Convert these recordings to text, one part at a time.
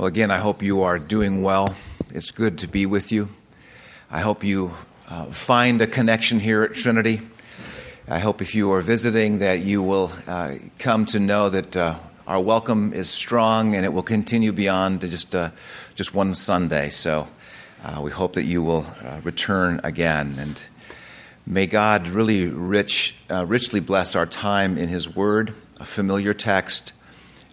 Well, again, I hope you are doing well. It's good to be with you. I hope you uh, find a connection here at Trinity. I hope if you are visiting that you will uh, come to know that uh, our welcome is strong and it will continue beyond just uh, just one Sunday. So uh, we hope that you will uh, return again and may God really rich richly bless our time in His Word, a familiar text,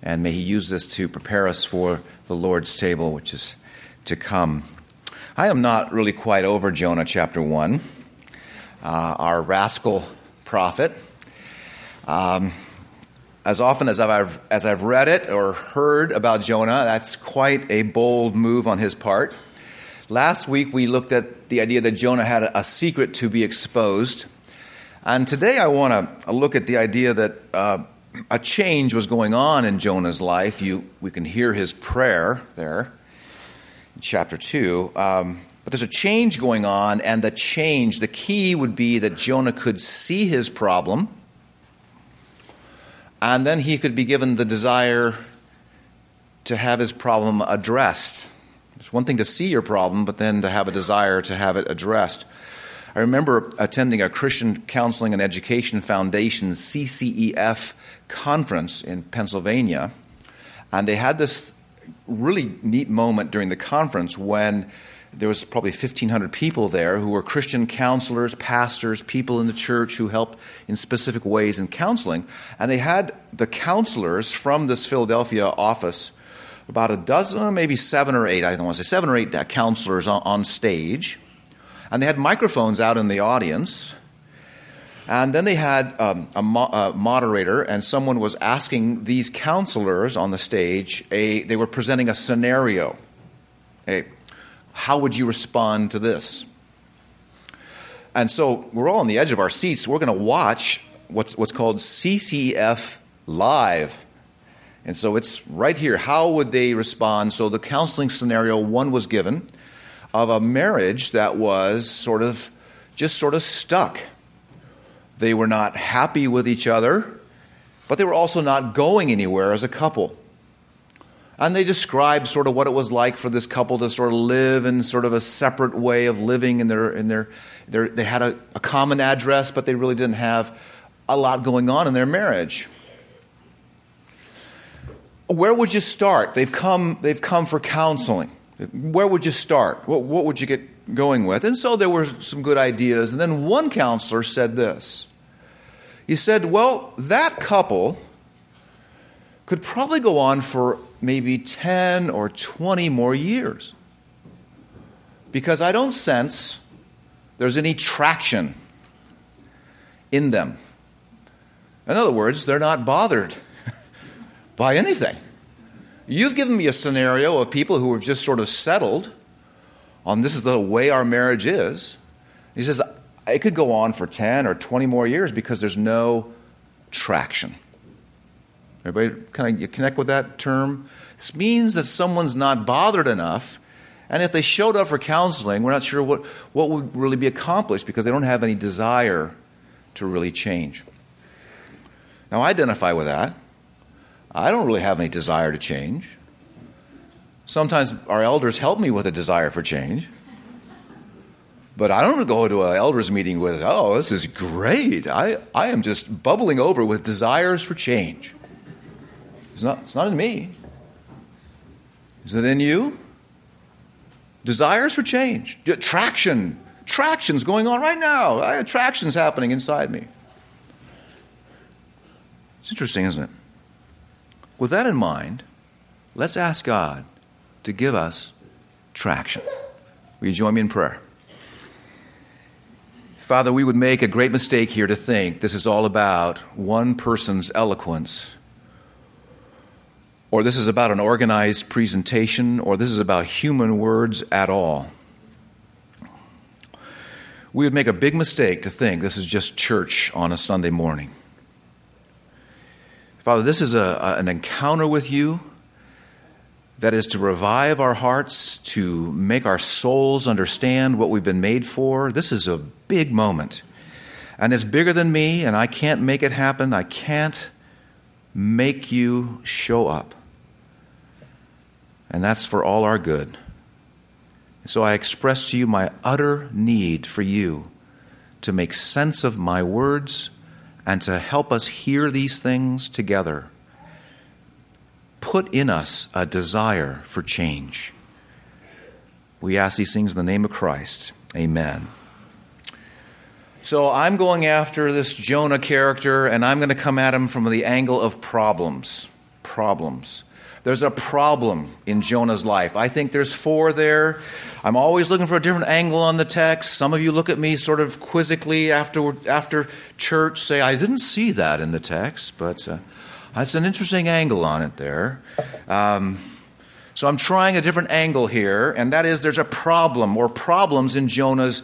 and may He use this to prepare us for the Lord's table, which is to come. I am not really quite over Jonah chapter 1, uh, our rascal prophet. Um, as often as I've, as I've read it or heard about Jonah, that's quite a bold move on his part. Last week we looked at the idea that Jonah had a secret to be exposed. And today I want to look at the idea that uh, a change was going on in Jonah's life. You, we can hear his prayer there in chapter 2. Um, but there's a change going on, and the change, the key would be that Jonah could see his problem, and then he could be given the desire to have his problem addressed. It's one thing to see your problem, but then to have a desire to have it addressed. I remember attending a Christian Counseling and Education Foundation CCEF conference in Pennsylvania, and they had this really neat moment during the conference when there was probably 1500 people there who were christian counselors pastors people in the church who helped in specific ways in counseling and they had the counselors from this philadelphia office about a dozen maybe seven or eight i don't want to say seven or eight uh, counselors on, on stage and they had microphones out in the audience and then they had um, a, mo- a, moderator, and someone was asking these counselors on the stage, a, they were presenting a scenario. A, how would you respond to this? And so we're all on the edge of our seats. We're going to watch what's, what's called CCEF Live. And so it's right here. How would they respond? So the counseling scenario one was given of a marriage that was sort of just sort of stuck they were not happy with each other, but they were also not going anywhere as a couple. And they described sort of what it was like for this couple to sort of live in sort of a separate way of living in their in their, their they had a, a common address, but they really didn't have a lot going on in their marriage. Where would you start? They've come, they've come for counseling. Where would you start? What, what would you get going with? And so there were some good ideas. And then one counselor said this he said, Well, that couple could probably go on for maybe 10 or 20 more years because I don't sense there's any traction in them. In other words, they're not bothered by anything. You've given me a scenario of people who have just sort of settled on this is the way our marriage is. He says, it could go on for 10 or 20 more years because there's no traction. Everybody kind of connect with that term? This means that someone's not bothered enough, and if they showed up for counseling, we're not sure what, what would really be accomplished because they don't have any desire to really change. Now, I identify with that. I don't really have any desire to change. Sometimes our elders help me with a desire for change. But I don't go to an elders meeting with, oh, this is great. I, I am just bubbling over with desires for change. It's not, it's not in me. Is it in you? Desires for change. Traction. Traction's going on right now. Attraction's happening inside me. It's interesting, isn't it? With that in mind, let's ask God to give us traction. Will you join me in prayer? Father, we would make a great mistake here to think this is all about one person's eloquence, or this is about an organized presentation, or this is about human words at all. We would make a big mistake to think this is just church on a Sunday morning. Father, this is a, a, an encounter with you that is to revive our hearts, to make our souls understand what we've been made for. This is a big moment. And it's bigger than me, and I can't make it happen. I can't make you show up. And that's for all our good. So I express to you my utter need for you to make sense of my words and to help us hear these things together. Put in us a desire for change. We ask these things in the name of Christ. Amen. So I'm going after this Jonah character, and I'm going to come at him from the angle of problems. Problems. There's a problem in Jonah's life. I think there's four there. I'm always looking for a different angle on the text. Some of you look at me sort of quizzically after, after church, say, I didn't see that in the text, but uh, that's an interesting angle on it there. Um, so I'm trying a different angle here, and that is there's a problem or problems in Jonah's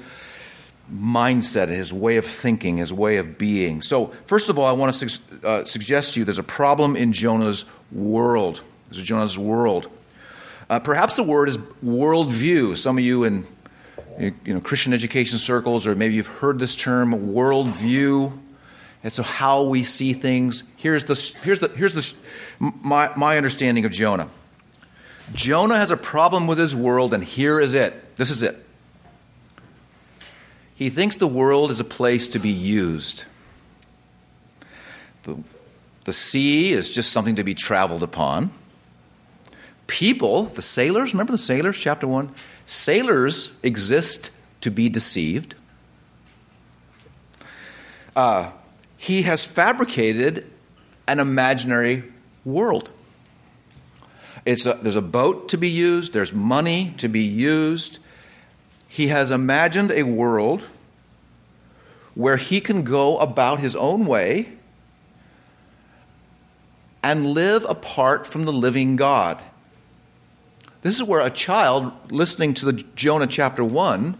mindset, his way of thinking, his way of being. So, first of all, I want to su- uh, suggest to you there's a problem in Jonah's world. This is Jonah's world. Uh, perhaps the word is worldview. Some of you in you know, Christian education circles, or maybe you've heard this term, worldview. And so, how we see things. Here's the, here's the, here's the, my, my understanding of Jonah. Jonah has a problem with his world, and here is it. This is it. He thinks the world is a place to be used. The, the sea is just something to be traveled upon people, the sailors, remember the sailors, chapter 1? Sailors exist to be deceived. Uh, he has fabricated an imaginary world. It's a, there's a boat to be used, there's money to be used. He has imagined a world where he can go about his own way and live apart from the living God. This is where a child listening to the Jonah chapter 1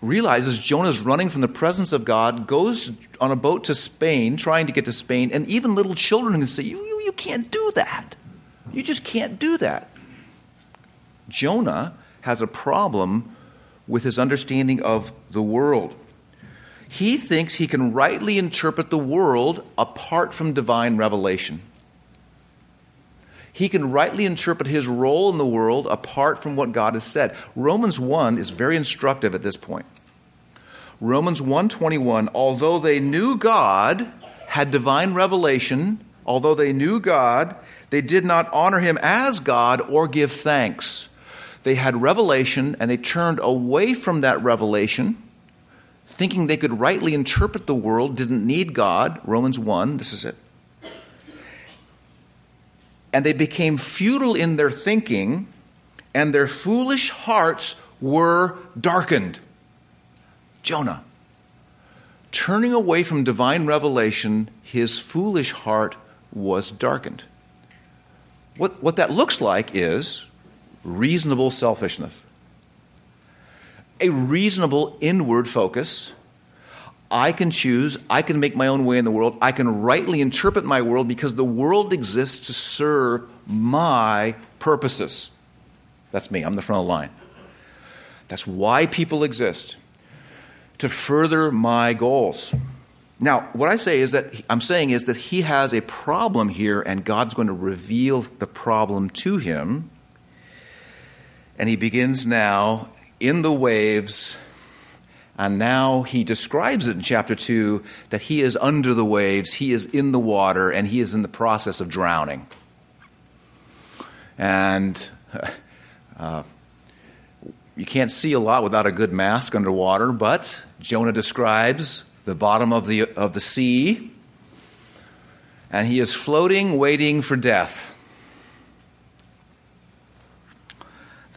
realizes Jonah's running from the presence of God, goes on a boat to Spain, trying to get to Spain, and even little children can say, You, you, you can't do that. You just can't do that. Jonah has a problem with his understanding of the world. He thinks he can rightly interpret the world apart from divine revelation he can rightly interpret his role in the world apart from what God has said. Romans 1 is very instructive at this point. Romans 1:21 although they knew God had divine revelation although they knew God they did not honor him as God or give thanks they had revelation and they turned away from that revelation thinking they could rightly interpret the world didn't need God Romans 1 this is it and they became futile in their thinking, and their foolish hearts were darkened. Jonah. Turning away from divine revelation, his foolish heart was darkened. What, what that looks like is reasonable selfishness, a reasonable inward focus I can choose, I can make my own way in the world, I can rightly interpret my world because the world exists to serve my purposes. That's me, I'm the front of the line. That's why people exist, to further my goals. Now, what I say is that I'm saying is that he has a problem here, and God's going to reveal the problem to him. And he begins now in the waves and now he describes it in chapter 2 that he is under the waves, he is in the water, and he is in the process of drowning. And uh, you can't see a lot without a good mask underwater, but Jonah describes the bottom of the, of the sea, and he is floating, waiting for death.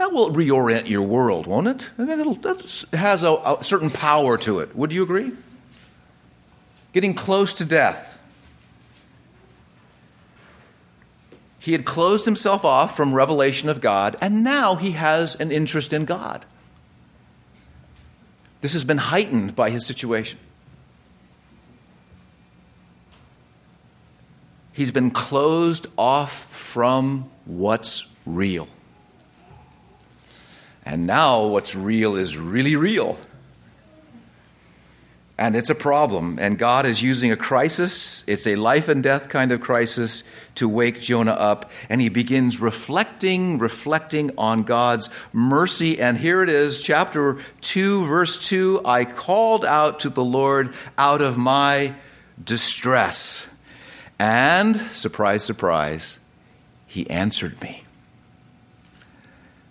That will reorient your world, won't it? That has a, a certain power to it. Would you agree? Getting close to death. He had closed himself off from revelation of God, and now he has an interest in God. This has been heightened by his situation. He's been closed off from what's real. And now what's real is really real. And it's a problem. And God is using a crisis, it's a life and death kind of crisis, to wake Jonah up. And he begins reflecting, reflecting on God's mercy. And here it is, chapter 2, verse 2 I called out to the Lord out of my distress. And, surprise, surprise, he answered me.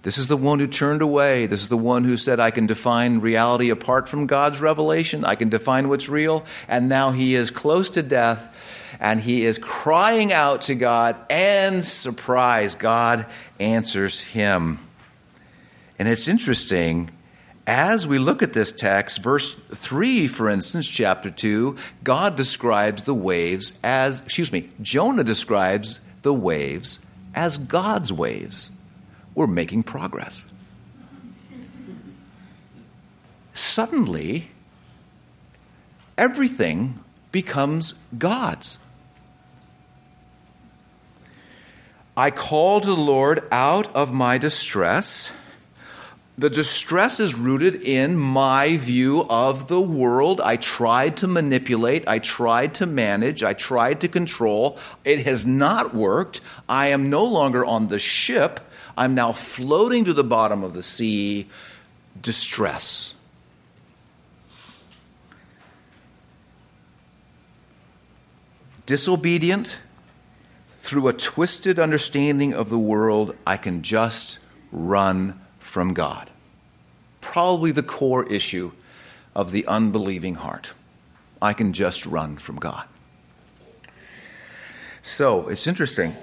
This is the one who turned away. This is the one who said, I can define reality apart from God's revelation. I can define what's real. And now he is close to death and he is crying out to God, and surprise, God answers him. And it's interesting. As we look at this text, verse 3, for instance, chapter 2, God describes the waves as, excuse me, Jonah describes the waves as God's waves we're making progress. Suddenly, everything becomes God's. I call to the Lord out of my distress. The distress is rooted in my view of the world. I tried to manipulate, I tried to manage, I tried to control. It has not worked. I am no longer on the ship. I'm now floating to the bottom of the sea, distress. Disobedient, through a twisted understanding of the world, I can just run from God. Probably the core issue of the unbelieving heart. I can just run from God. So it's interesting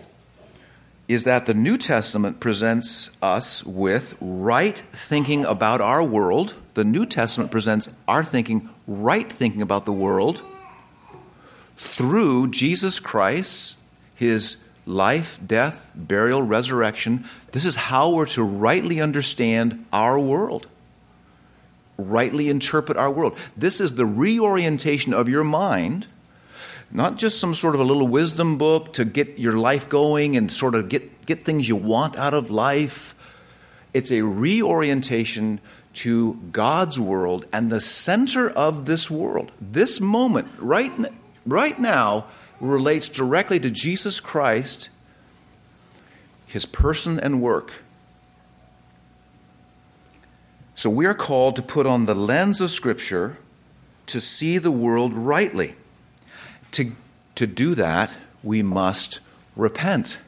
is that the New Testament presents us with right thinking about our world. The New Testament presents our thinking, right thinking about the world through Jesus Christ, his life, death, burial, resurrection. This is how we're to rightly understand our world, rightly interpret our world. This is the reorientation of your mind not just some sort of a little wisdom book to get your life going and sort of get, get things you want out of life. It's a reorientation to God's world and the center of this world. This moment, right, right now, relates directly to Jesus Christ, his person and work. So we are called to put on the lens of Scripture to see the world rightly. To, to do that, we must repent.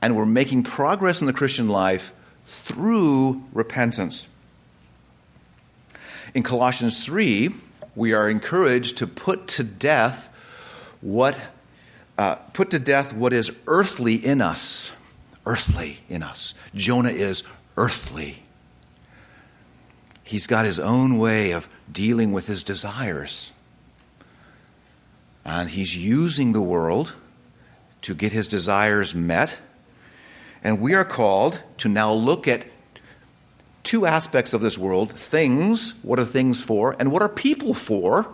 And we're making progress in the Christian life through repentance. In Colossians 3, we are encouraged to put to death what uh, put to death what is earthly in us. Earthly in us. Jonah is earthly. He's got his own way of dealing with his desires. And he's using the world to get his desires met. And we are called to now look at two aspects of this world things, what are things for, and what are people for.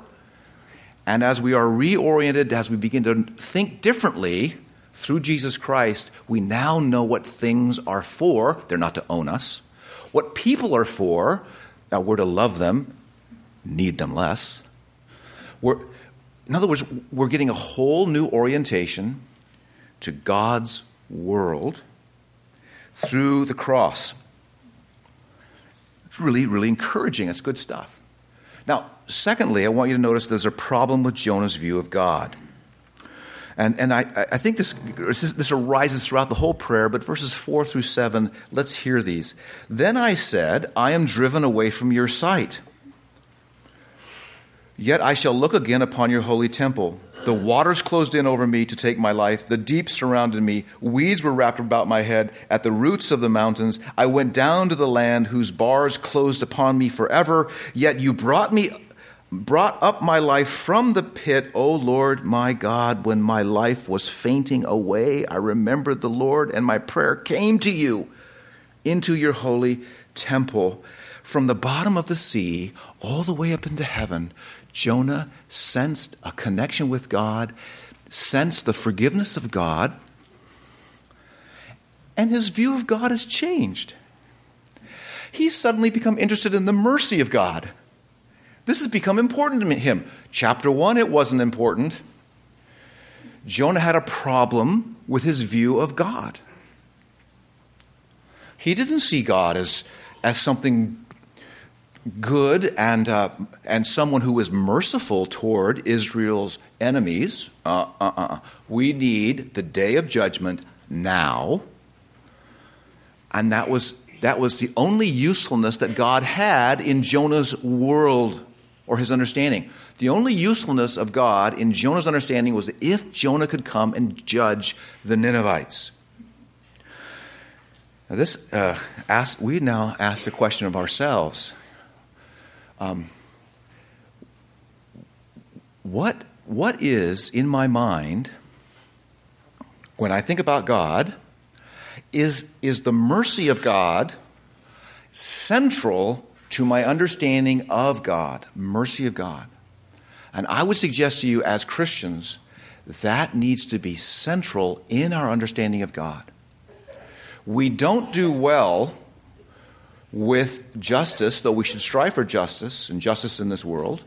And as we are reoriented, as we begin to think differently through Jesus Christ, we now know what things are for. They're not to own us. What people are for, that we're to love them, need them less. We're, in other words, we're getting a whole new orientation to God's world through the cross. It's really, really encouraging. It's good stuff. Now, secondly, I want you to notice there's a problem with Jonah's view of God. And, and I, I think this, this arises throughout the whole prayer, but verses 4 through 7, let's hear these. Then I said, I am driven away from your sight. Yet I shall look again upon your holy temple. The waters closed in over me to take my life. The deep surrounded me. Weeds were wrapped about my head. At the roots of the mountains, I went down to the land whose bars closed upon me forever. Yet you brought me, brought up my life from the pit, O Lord my God. When my life was fainting away, I remembered the Lord, and my prayer came to you into your holy temple. From the bottom of the sea all the way up into heaven, Jonah sensed a connection with God, sensed the forgiveness of God, and his view of God has changed. He's suddenly become interested in the mercy of God This has become important to him. Chapter 1, it wasn't important. Jonah had a problem with his view of God. He didn't see God as, as something good and, uh, and someone who was merciful toward Israel's enemies. Uh, uh, uh, we need the day of judgment now. And that was, that was the only usefulness that God had in Jonah's world or his understanding. The only usefulness of God in Jonah's understanding was if Jonah could come and judge the Ninevites. Now this uh, ask, we now ask the question of ourselves: um, What what is in my mind when I think about God? Is is the mercy of God central to my understanding of God, mercy of God. And I would suggest to you as Christians that needs to be central in our understanding of God. We don't do well with justice, though we should strive for justice and justice in this world.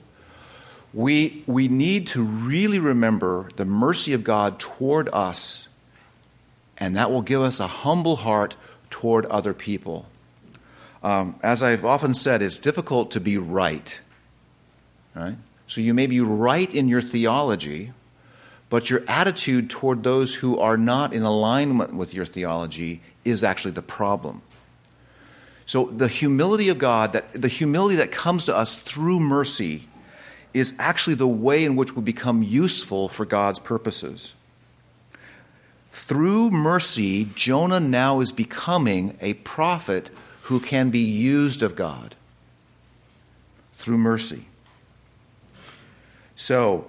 We, we need to really remember the mercy of God toward us, and that will give us a humble heart toward other people. Um, as I've often said, it's difficult to be right. Right? So you may be right in your theology, but your attitude toward those who are not in alignment with your theology is actually the problem. So the humility of God, that the humility that comes to us through mercy, is actually the way in which we become useful for God's purposes. Through mercy, Jonah now is becoming a prophet who can be used of God through mercy. So,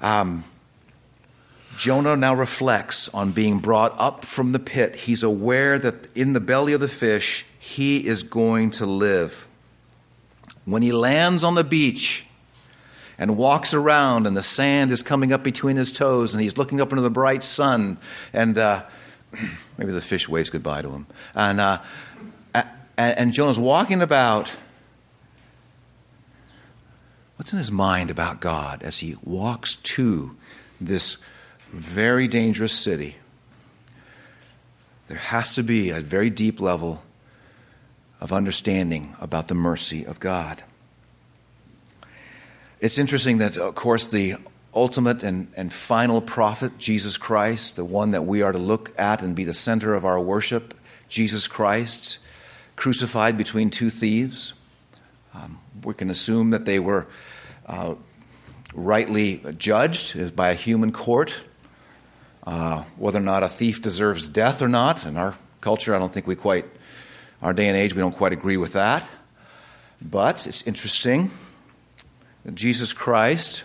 um, Jonah now reflects on being brought up from the pit. He's aware that in the belly of the fish, he is going to live. When he lands on the beach and walks around, and the sand is coming up between his toes, and he's looking up into the bright sun, and uh, maybe the fish waves goodbye to him. And uh, and Jonah's walking about. What's in his mind about God as he walks to this very dangerous city? There has to be a very deep level of understanding about the mercy of God. It's interesting that, of course, the ultimate and, and final prophet, Jesus Christ, the one that we are to look at and be the center of our worship, Jesus Christ, crucified between two thieves. Um, we can assume that they were uh, rightly judged by a human court. Uh, whether or not a thief deserves death or not, in our culture, I don't think we quite, our day and age, we don't quite agree with that. But it's interesting that Jesus Christ,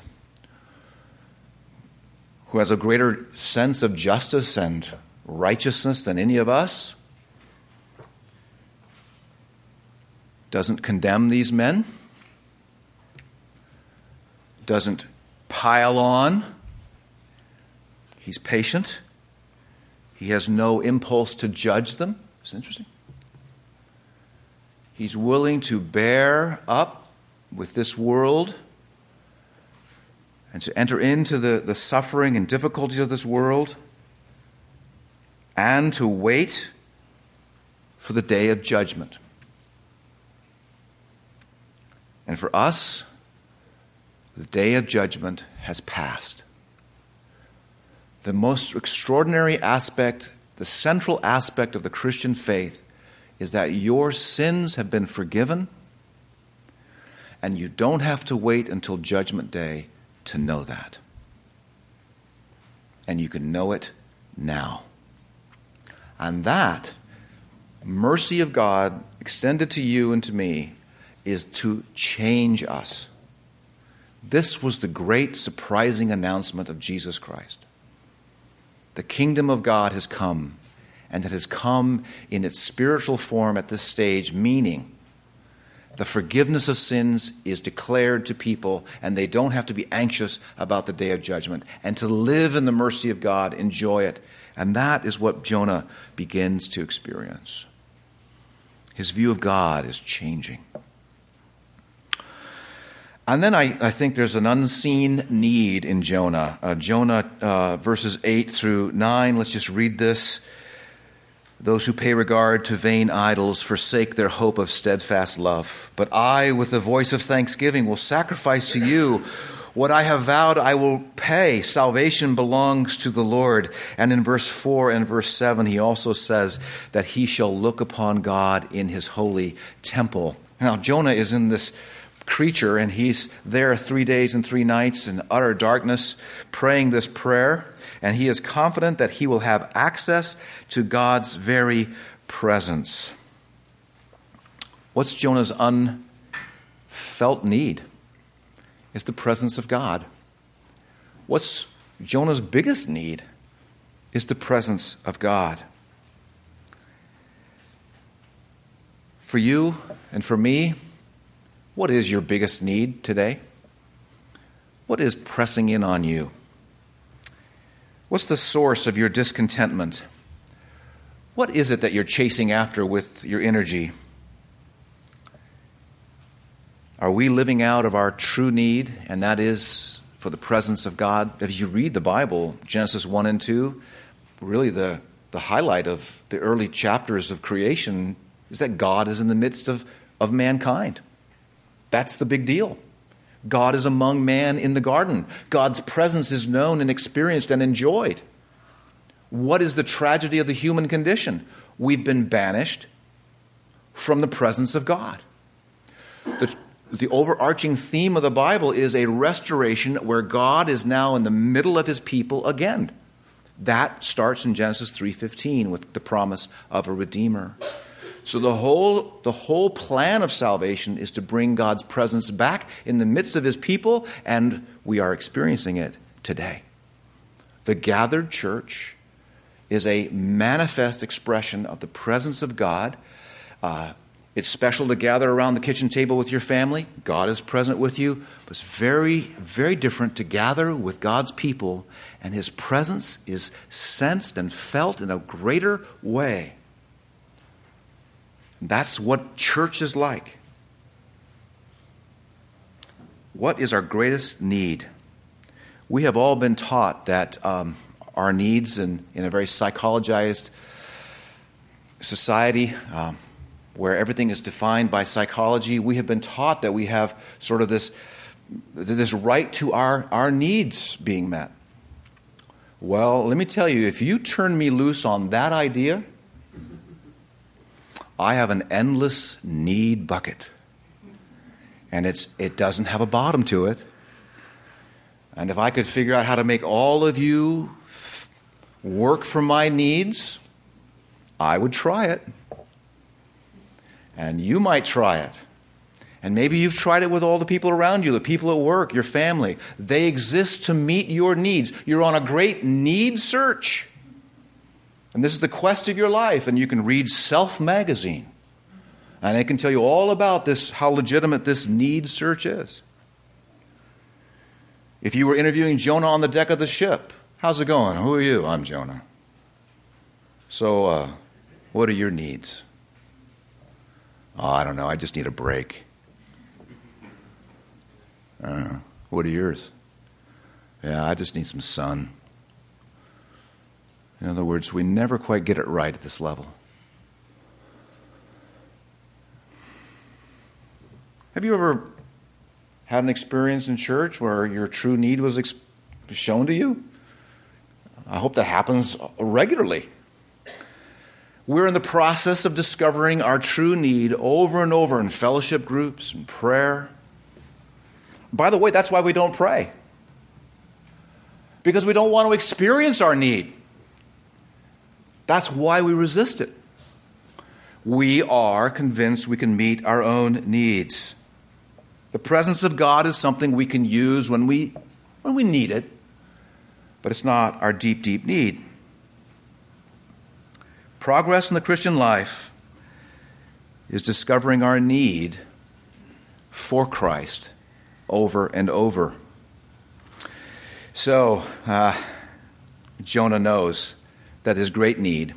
who has a greater sense of justice and righteousness than any of us, doesn't condemn these men, doesn't pile on. He's patient. He has no impulse to judge them. It's interesting. He's willing to bear up with this world and to enter into the, the suffering and difficulties of this world and to wait for the day of judgment. And for us, the day of judgment has passed. The most extraordinary aspect, the central aspect of the Christian faith, is that your sins have been forgiven, and you don't have to wait until Judgment Day to know that. And you can know it now. And that mercy of God extended to you and to me is to change us. This was the great surprising announcement of Jesus Christ. The kingdom of God has come, and that has come in its spiritual form at this stage, meaning the forgiveness of sins is declared to people, and they don't have to be anxious about the day of judgment, and to live in the mercy of God, enjoy it. And that is what Jonah begins to experience. His view of God is changing. And then I, I think there's an unseen need in Jonah. Uh, Jonah, uh, verses 8 through 9, let's just read this. Those who pay regard to vain idols forsake their hope of steadfast love. But I, with the voice of thanksgiving, will sacrifice to you. What I have vowed, I will pay. Salvation belongs to the Lord. And in verse 4 and verse 7, he also says that he shall look upon God in his holy temple. Now, Jonah is in this creature, and he's there three days and three nights in utter darkness praying this prayer, and he is confident that he will have access to God's very presence. What's Jonah's unfelt need? It's the presence of God. What's Jonah's biggest need? Is the presence of God. For you and for me, what is your biggest need today? What is pressing in on you? What's the source of your discontentment? What is it that you're chasing after with your energy? Are we living out of our true need, and that is for the presence of God? As you read the Bible, Genesis 1 and 2, really the, the highlight of the early chapters of creation is that God is in the midst of, of mankind. That's the big deal. God is among man in the garden. God's presence is known and experienced and enjoyed. What is the tragedy of the human condition? We've been banished from the presence of God. The, the overarching theme of the Bible is a restoration where God is now in the middle of his people again. That starts in Genesis 3:15 with the promise of a redeemer. So the whole, the whole plan of salvation is to bring God's presence back in the midst of his people, and we are experiencing it today. The gathered church is a manifest expression of the presence of God. Uh, it's special to gather around the kitchen table with your family. God is present with you. But it's very, very different to gather with God's people, and His presence is sensed and felt in a greater way. That's what church is like. What is our greatest need? We have all been taught that um, our needs in, in a very psychologized society um, where everything is defined by psychology, we have been taught that we have sort of this, this right to our, our needs being met. Well, let me tell you, if you turn me loose on that idea, I have an endless need bucket. And it's, it doesn't have a bottom to it. And if I could figure out how to make all of you f- work for my needs, I would try it. And you might try it. And maybe you've tried it with all the people around you, the people at work, your family. They exist to meet your needs. You're on a great need search. And this is the quest of your life. And you can read Self Magazine. And it can tell you all about this, how legitimate this need search is. If you were interviewing Jonah on the deck of the ship, how's it going? Who are you? I'm Jonah. So, uh, what are your needs? Oh, I don't know. I just need a break. Uh, what are yours? Yeah, I just need some sun. In other words, we never quite get it right at this level. Have you ever had an experience in church where your true need was exp- shown to you? I hope that happens regularly. We're in the process of discovering our true need over and over in fellowship groups and prayer. By the way, that's why we don't pray. Because we don't want to experience our need. That's why we resist it. We are convinced we can meet our own needs. The presence of God is something we can use when we, when we need it, but it's not our deep, deep need. Progress in the Christian life is discovering our need for Christ over and over. So, uh, Jonah knows that his great need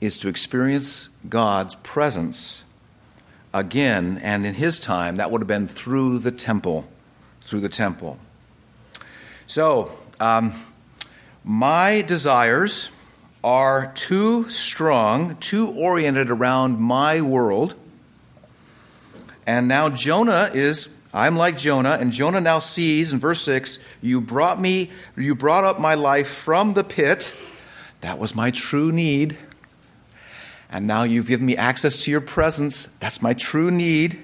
is to experience God's presence again, and in his time, that would have been through the temple. Through the temple. So, um, my desires are too strong, too oriented around my world. And now Jonah is, I'm like Jonah, and Jonah now sees in verse 6 You brought me, you brought up my life from the pit. That was my true need. And now you've given me access to your presence. That's my true need.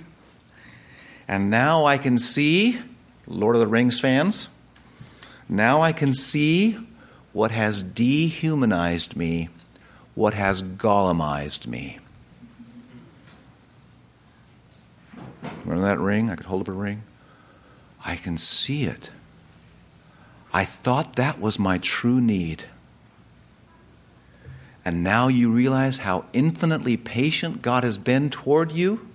And now I can see, Lord of the Rings fans, now I can see what has dehumanized me, what has Gollumized me. Remember that ring? I could hold up a ring. I can see it. I thought that was my true need. And now you realize how infinitely patient God has been toward you.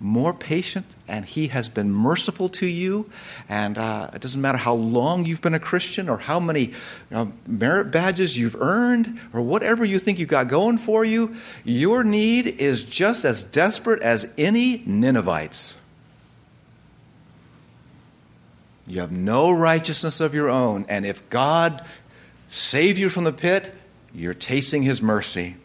More patient, and He has been merciful to you. And uh, it doesn't matter how long you've been a Christian or how many uh, merit badges you've earned or whatever you think you've got going for you, your need is just as desperate as any Ninevites. You have no righteousness of your own. And if God saved you from the pit, you're tasting His mercy.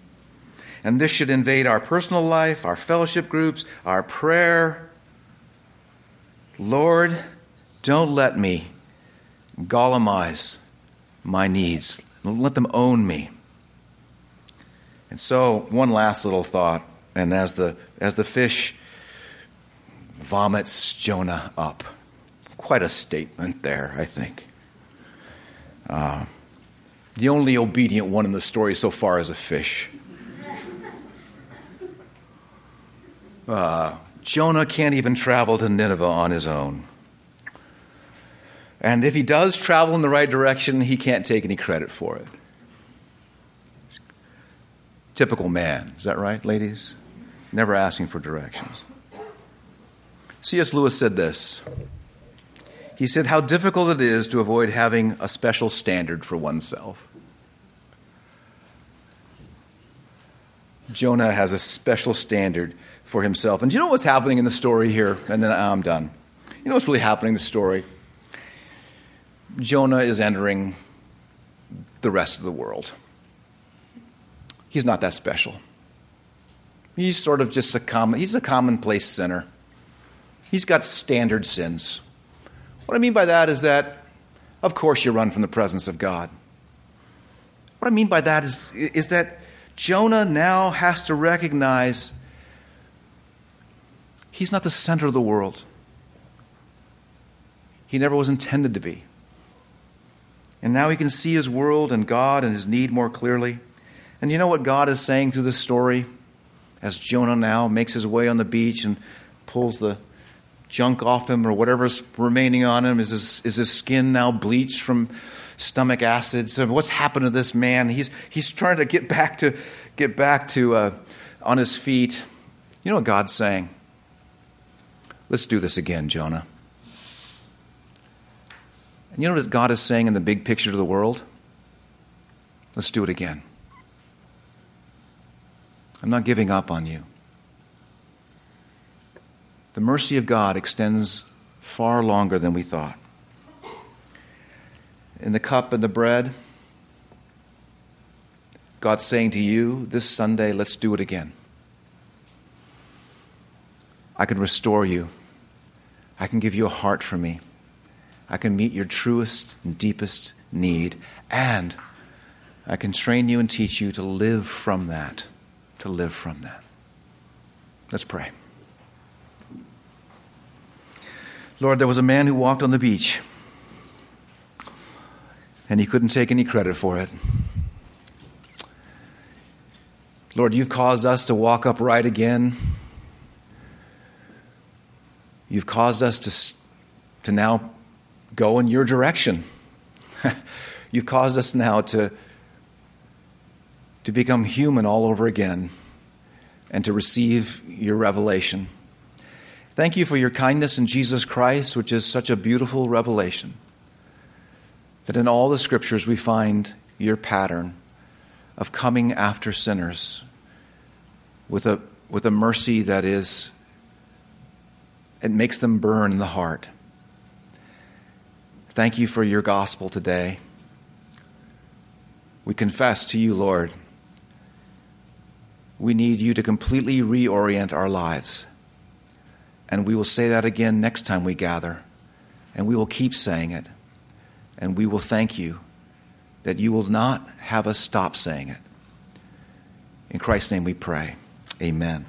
And this should invade our personal life, our fellowship groups, our prayer. Lord, don't let me gollumize my needs. Let them own me. And so, one last little thought, and as the, as the fish vomits Jonah up, quite a statement there, I think. Uh, the only obedient one in the story so far is a fish. Uh, Jonah can't even travel to Nineveh on his own. And if he does travel in the right direction, he can't take any credit for it. Typical man. Is that right, ladies? Never asking for directions. C.S. Lewis said this. He said, How difficult it is to avoid having a special standard for oneself. Jonah has a special standard for himself. And do you know what's happening in the story here? And then I'm done. You know what's really happening in the story? Jonah is entering the rest of the world. He's not that special. He's sort of just a common, he's a commonplace sinner. He's got standard sins. What I mean by that is that, of course, you run from the presence of God. What I mean by that is, is that Jonah now has to recognize he's not the center of the world. He never was intended to be. And now he can see his world and God and his need more clearly. And you know what God is saying through this story? As Jonah now makes his way on the beach and pulls the junk off him or whatever's remaining on him. Is his, is his skin now bleached from stomach acid. So what's happened to this man? He's, he's trying to get back to, get back to uh, on his feet. You know what God's saying? Let's do this again, Jonah. And you know what God is saying in the big picture to the world? Let's do it again. I'm not giving up on you. The mercy of God extends far longer than we thought in the cup and the bread. God's saying to you this Sunday, let's do it again. I can restore you. I can give you a heart for me. I can meet your truest and deepest need. And I can train you and teach you to live from that. To live from that. Let's pray. Lord, there was a man who walked on the beach and he couldn't take any credit for it. Lord, you've caused us to walk upright again. You've caused us to, to now go in your direction. you've caused us now to, to become human all over again and to receive your revelation. Thank you for your kindness in Jesus Christ, which is such a beautiful revelation that in all the scriptures we find your pattern of coming after sinners with a with a mercy that is, it makes them burn in the heart. Thank you for your gospel today. We confess to you, Lord, we need you to completely reorient our lives. And we will say that again next time we gather. And we will keep saying it. And we will thank you that you will not have us stop saying it. In Christ's name we pray. Amen.